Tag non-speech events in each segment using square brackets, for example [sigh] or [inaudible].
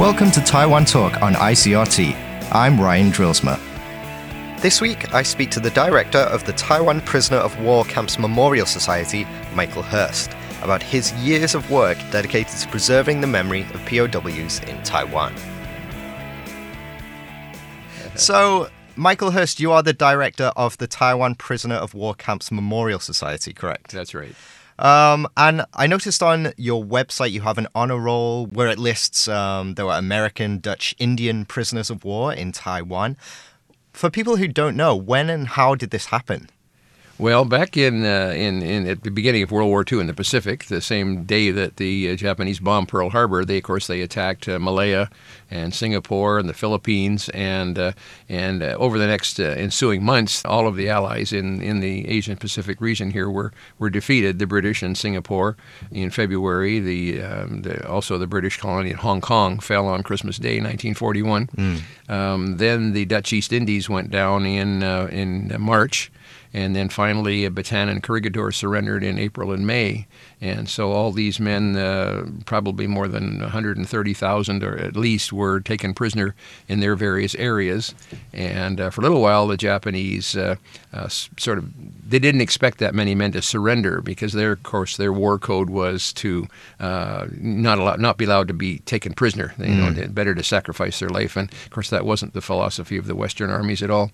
Welcome to Taiwan Talk on ICRT. I'm Ryan Drillsma. This week, I speak to the director of the Taiwan Prisoner of War Camps Memorial Society, Michael Hurst, about his years of work dedicated to preserving the memory of POWs in Taiwan. So, Michael Hurst, you are the director of the Taiwan Prisoner of War Camps Memorial Society, correct? That's right. Um, and I noticed on your website you have an honor roll where it lists um, there were American, Dutch, Indian prisoners of war in Taiwan. For people who don't know, when and how did this happen? Well, back in, uh, in in at the beginning of World War II in the Pacific, the same day that the uh, Japanese bombed Pearl Harbor, they of course they attacked uh, Malaya and Singapore and the Philippines, and uh, and uh, over the next uh, ensuing months, all of the Allies in, in the Asian Pacific region here were were defeated. The British in Singapore in February, the, um, the also the British colony in Hong Kong fell on Christmas Day, 1941. Mm. Um, then the Dutch East Indies went down in in March. And then finally, Bataan and Corregidor surrendered in April and May. And so all these men, uh, probably more than 130,000 or at least, were taken prisoner in their various areas. And uh, for a little while, the Japanese uh, uh sort of they didn't expect that many men to surrender because their, of course, their war code was to uh, not allow, not be allowed to be taken prisoner. You mm. know, better to sacrifice their life. And of course, that wasn't the philosophy of the Western armies at all.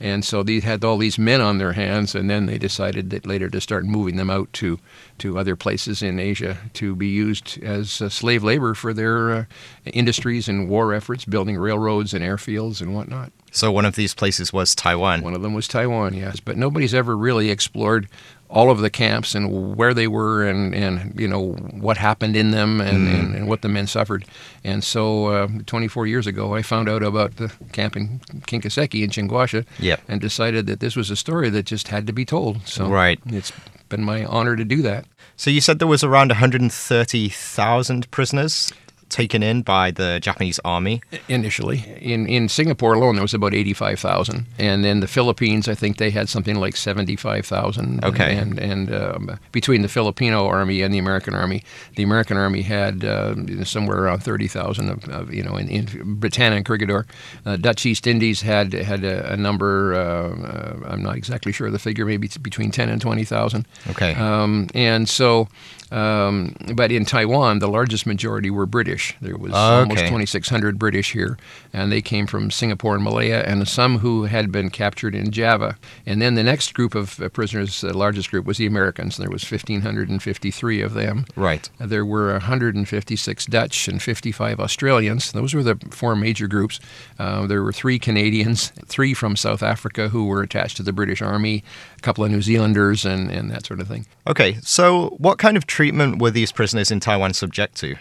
And so they had all these men on their hands, and then they decided that later to start moving them out to to other places in Asia to be used as uh, slave labor for their uh, industries and war efforts, building railroads and airfields and whatnot. So one of these places was Taiwan. One of them was Taiwan, yes. But nobody's ever really explored all of the camps and where they were and, and you know what happened in them and, mm. and, and, what the men suffered. And so uh, 24 years ago, I found out about the camp in Kinkaseki in Chinguasha yep. and decided that this was a story that just had to be told. So right. it's been my honor to do that. So you said there was around 130,000 prisoners taken in by the Japanese army? Initially. In, in Singapore alone, there was about 85,000. And then the Philippines, I think they had something like 75,000. Okay. And, and um, between the Filipino army and the American army, the American army had uh, somewhere around 30,000 of, of, you know, in, in Britannia and Corregidor. Uh, Dutch East Indies had had a, a number, uh, uh I'm not exactly sure of the figure, maybe between 10 and 20,000. Okay. Um, and so um, but in Taiwan, the largest majority were British. There was okay. almost 2,600 British here, and they came from Singapore and Malaya, and some who had been captured in Java. And then the next group of uh, prisoners, the largest group, was the Americans. There was 1,553 of them. Right. Uh, there were 156 Dutch and 55 Australians. Those were the four major groups. Uh, there were three Canadians, three from South Africa who were attached to the British Army, a couple of New Zealanders, and, and that sort of thing. Okay, so what kind of treatment were these prisoners in Taiwan subject to?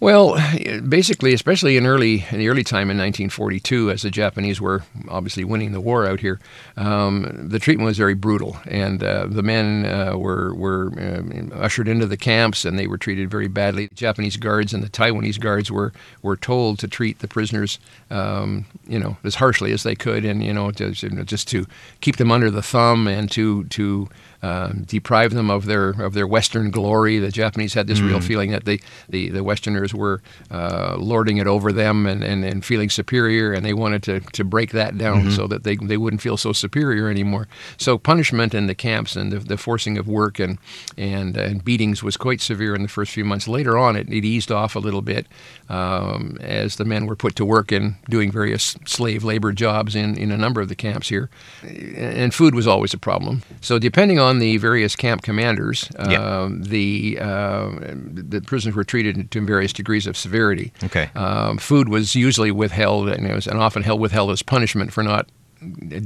Well, basically, especially in early in the early time in 1942, as the Japanese were obviously winning the war out here, um, the treatment was very brutal, and uh, the men uh, were were uh, ushered into the camps, and they were treated very badly. The Japanese guards and the Taiwanese guards were were told to treat the prisoners, um, you know, as harshly as they could, and you know, to, just to keep them under the thumb and to to uh, deprive them of their of their Western glory. The Japanese had this mm. real feeling that they, the the Westerners were uh, lording it over them and, and, and feeling superior, and they wanted to, to break that down mm-hmm. so that they, they wouldn't feel so superior anymore. So punishment in the camps and the, the forcing of work and and and beatings was quite severe in the first few months. Later on, it, it eased off a little bit um, as the men were put to work in doing various slave labor jobs in, in a number of the camps here, and food was always a problem. So depending on on the various camp commanders, uh, the uh, the prisoners were treated to various degrees of severity. Okay. Um, food was usually withheld, and it was and often held withheld as punishment for not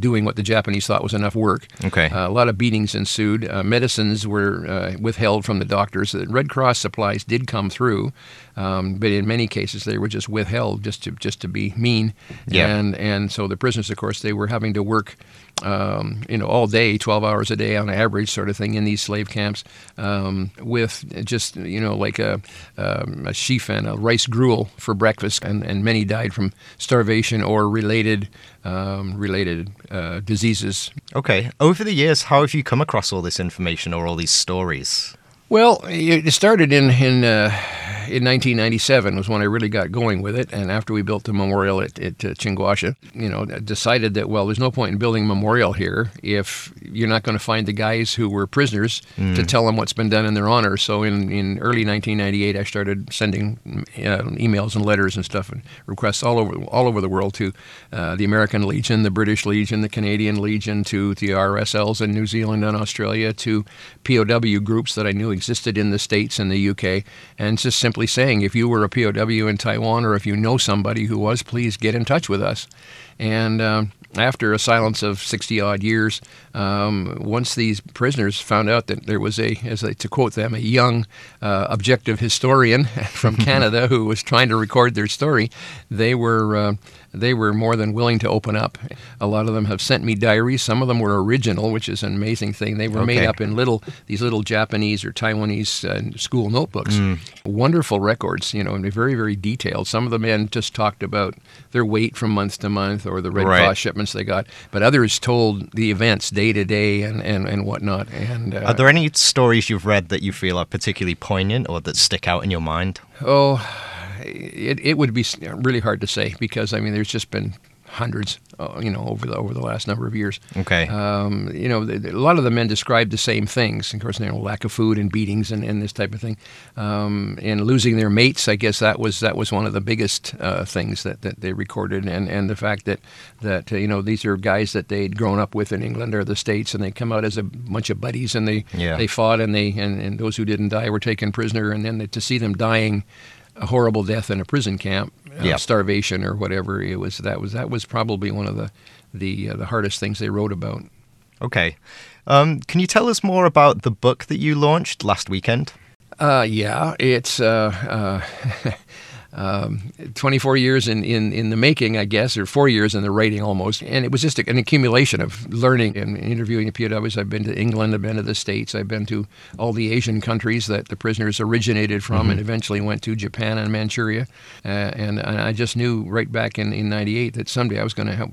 doing what the Japanese thought was enough work. Okay. Uh, a lot of beatings ensued. Uh, medicines were uh, withheld from the doctors. The Red Cross supplies did come through, um, but in many cases they were just withheld just to just to be mean. Yeah. And and so the prisoners, of course, they were having to work um, you know, all day, 12 hours a day on average, sort of thing, in these slave camps, um, with just you know like a, um, a sheaf and a rice gruel for breakfast, and, and many died from starvation or related um, related uh, diseases. Okay, over the years, how have you come across all this information or all these stories? Well, it started in in. Uh, in 1997 was when I really got going with it, and after we built the memorial at, at uh, Chinguasha, you know, decided that well, there's no point in building a memorial here if you're not going to find the guys who were prisoners mm. to tell them what's been done in their honor. So in, in early 1998, I started sending uh, emails and letters and stuff and requests all over all over the world to uh, the American Legion, the British Legion, the Canadian Legion, to the RSLs in New Zealand and Australia, to POW groups that I knew existed in the States and the UK, and just simply saying, if you were a POW in Taiwan or if you know somebody who was, please get in touch with us. And um, after a silence of 60 odd years, um, once these prisoners found out that there was a, as I, to quote them, a young uh, objective historian [laughs] from [laughs] Canada who was trying to record their story, they were. Uh, they were more than willing to open up. A lot of them have sent me diaries. Some of them were original, which is an amazing thing. They were okay. made up in little these little Japanese or Taiwanese uh, school notebooks. Mm. Wonderful records, you know, and very very detailed. Some of the men just talked about their weight from month to month or the Red right. Cross shipments they got, but others told the events day to day and and and whatnot. And uh, are there any stories you've read that you feel are particularly poignant or that stick out in your mind? Oh it, it would be really hard to say because I mean there's just been hundreds, uh, you know, over the over the last number of years. Okay. Um, you know, the, the, a lot of the men described the same things. Of course, you know, lack of food and beatings and, and this type of thing, um, and losing their mates. I guess that was that was one of the biggest uh, things that, that they recorded, and, and the fact that that uh, you know these are guys that they'd grown up with in England or the states, and they come out as a bunch of buddies, and they yeah. they fought, and they and, and those who didn't die were taken prisoner, and then to see them dying a horrible death in a prison camp, uh, yep. starvation or whatever. It was that was that was probably one of the the uh, the hardest things they wrote about. Okay, um, can you tell us more about the book that you launched last weekend? Uh, yeah, it's uh, uh [laughs] um, 24 years in, in, in the making, I guess, or four years in the writing almost. And it was just an accumulation of learning and interviewing the POWs. I've been to England, I've been to the States, I've been to all the Asian countries that the prisoners originated from mm-hmm. and eventually went to Japan and Manchuria. Uh, and, and, I just knew right back in, in 98 that someday I was going to help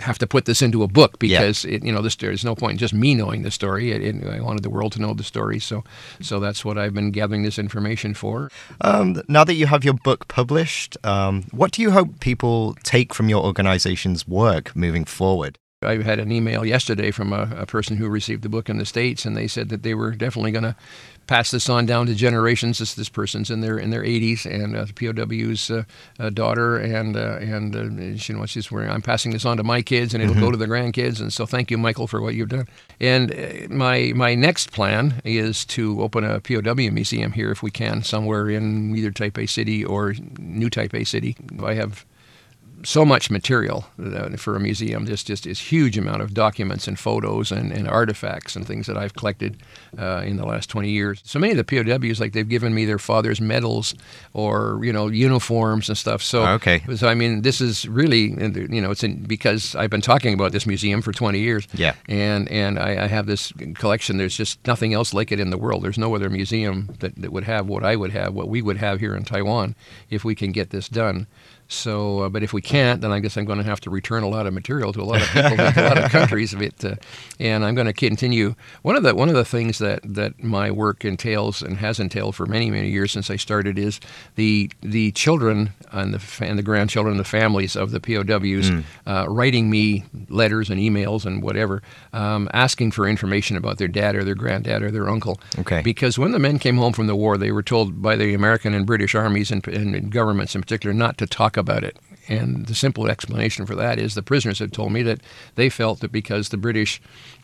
have to put this into a book because yeah. it, you know this, there's no point in just me knowing the story. It, it, I wanted the world to know the story, so so that's what I've been gathering this information for. Um, now that you have your book published, um, what do you hope people take from your organization's work moving forward? I had an email yesterday from a, a, person who received the book in the states, and they said that they were definitely going to pass this on down to generations. This this person's in their in their 80s, and uh, the POW's uh, uh, daughter, and uh, and uh, you know she's wearing. I'm passing this on to my kids, and it'll mm-hmm. go to the grandkids. And so, thank you, Michael, for what you've done. And uh, my my next plan is to open a POW museum here, if we can, somewhere in either Taipei City or New Taipei City. I have so much material for a museum. Just just this huge amount of documents and photos and, and artifacts and things that I've collected uh, in the last 20 years. So many of the POWs, like they've given me their father's medals or you know uniforms and stuff. So okay. So I mean, this is really you know it's in, because I've been talking about this museum for 20 years. Yeah. And and I, I have this collection. There's just nothing else like it in the world. There's no other museum that, that would have what I would have, what we would have here in Taiwan, if we can get this done. So, uh, but if we can't, then I guess I'm going to have to return a lot of material to a lot of people, a lot of countries. It, uh, and I'm going to continue. One of the one of the things that, that my work entails and has entailed for many many years since I started is the the children and the and the grandchildren, the families of the POWs, mm. uh, writing me letters and emails and whatever, um, asking for information about their dad or their granddad or their uncle. Okay. Because when the men came home from the war, they were told by the American and British armies and, and governments in particular not to talk about it. And the simple explanation for that is the prisoners had told me that they felt that because the British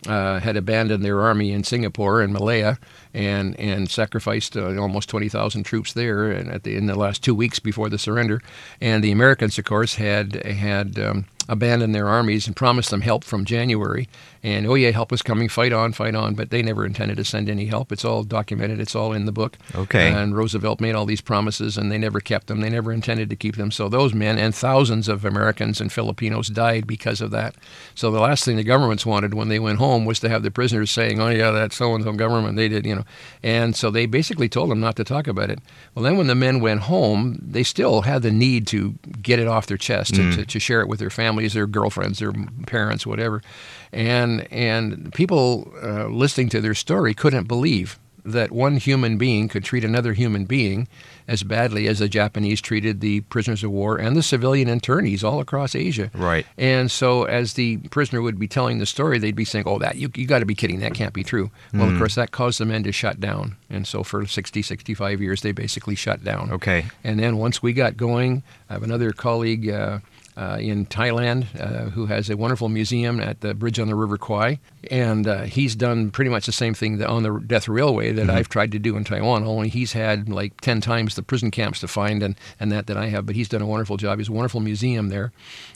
uh, had abandoned their army in Singapore and Malaya and and sacrificed uh, almost 20,000 troops there and at the, in the last two weeks before the surrender, and the Americans, of course, had had um, abandoned their armies and promised them help from January. And oh yeah, help was coming, fight on, fight on. But they never intended to send any help. It's all documented. It's all in the book. Okay. And Roosevelt made all these promises, and they never kept them. They never intended to keep them. So those men and thousands of Americans and Filipinos died because of that. So the last thing the governments wanted when they went home was to have the prisoners saying, "Oh yeah, that so and so government they did," you know. And so they basically told them not to talk about it. Well, then when the men went home, they still had the need to get it off their chest mm. to, to, to share it with their families families, their girlfriends, their parents, whatever, and and people uh, listening to their story couldn't believe that one human being could treat another human being as badly as the Japanese treated the prisoners of war and the civilian internees all across Asia. Right. And so, as the prisoner would be telling the story, they'd be saying, "Oh, that you, you got to be kidding! That can't be true." Well, of course, that caused the men to shut down, and so for 60, 65 years, they basically shut down. Okay. And then once we got going, I have another colleague. Uh, uh, in Thailand, uh, who has a wonderful museum at the bridge on the River Kwai. And uh, he's done pretty much the same thing on the Death Railway that I've tried to do in Taiwan, only he's had like 10 times the prison camps to find and, and that that I have. But he's done a wonderful job. He's a wonderful museum there.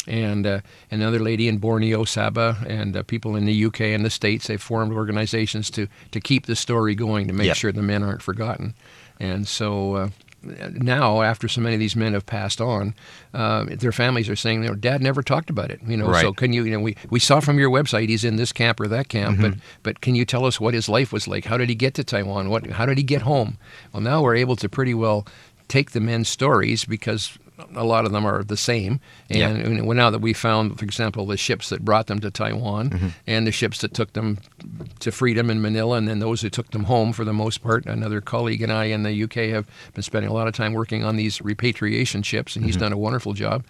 And uh, another lady in Borneo, Sabah, and uh, people in the UK and the States, they've formed organizations to, to keep the story going, to make Yep. sure the men aren't forgotten. And so uh, now, after so many of these men have passed on, uh, their families are saying, you know, Dad never talked about it. You know, so can you, you know, we, we saw from your website he's in this camp or that camp, Mm-hmm. but but can you tell us what his life was like? How did he get to Taiwan? What how did he get home? Well, now we're able to pretty well take the men's stories because a lot of them are the same. And and now that we found, for example, the ships that brought them to Taiwan Mm-hmm. and the ships that took them to freedom in Manila, and then those who took them home for the most part. Another colleague and I in the UK have been spending a lot of time working on these repatriation ships, and he's done a wonderful job.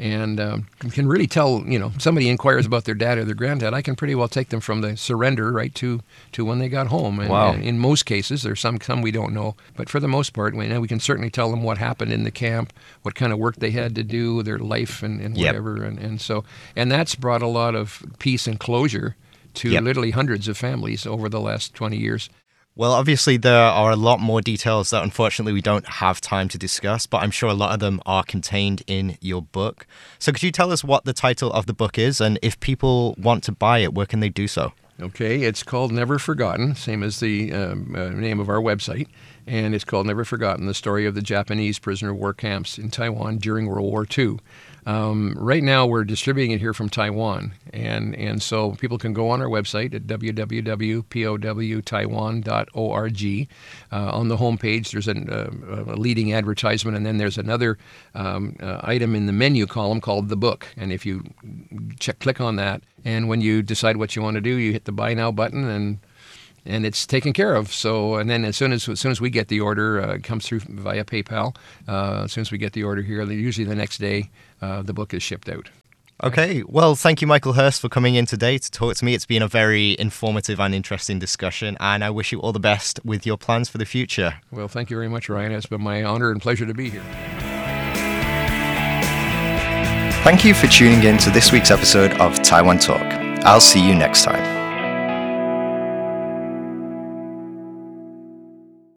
And um, can really tell, you know, somebody inquires about their dad or their granddad, I can pretty well take them from the surrender right to, to when they got home. And, Wow. and in most cases, there's some some we don't know, but for the most part, we, we can certainly tell them what happened in the camp, what kind of work they had to do, their life, and, and Yep. whatever. And, and so, and that's brought a lot of peace and closure to Yep. literally hundreds of families over the last 20 years. Well, obviously, there are a lot more details that unfortunately we don't have time to discuss, but I'm sure a lot of them are contained in your book. So, could you tell us what the title of the book is, and if people want to buy it, where can they do so? Okay, it's called Never Forgotten, same as the um, uh, name of our website, and it's called Never Forgotten: The Story of the Japanese Prisoner of War Camps in Taiwan during World War II. Um, right now, we're distributing it here from Taiwan, and and so people can go on our website at www.powtaiwan.org. Uh, on the homepage, there's an, uh, a leading advertisement, and then there's another um, uh, item in the menu column called the book. And if you check, click on that, and when you decide what you want to do, you hit the buy now button, and and it's taken care of. So, and then as soon as as soon as we get the order, uh, it comes through via PayPal. Uh, as soon as we get the order here, usually the next day, uh, the book is shipped out. Okay, well, thank you, Michael Hurst, for coming in today to talk to me. It's been a very informative and interesting discussion, and I wish you all the best with your plans for the future. Well, thank you very much, Ryan. It's been my honor and pleasure to be here. Thank you for tuning in to this week's episode of Taiwan Talk. I'll see you next time.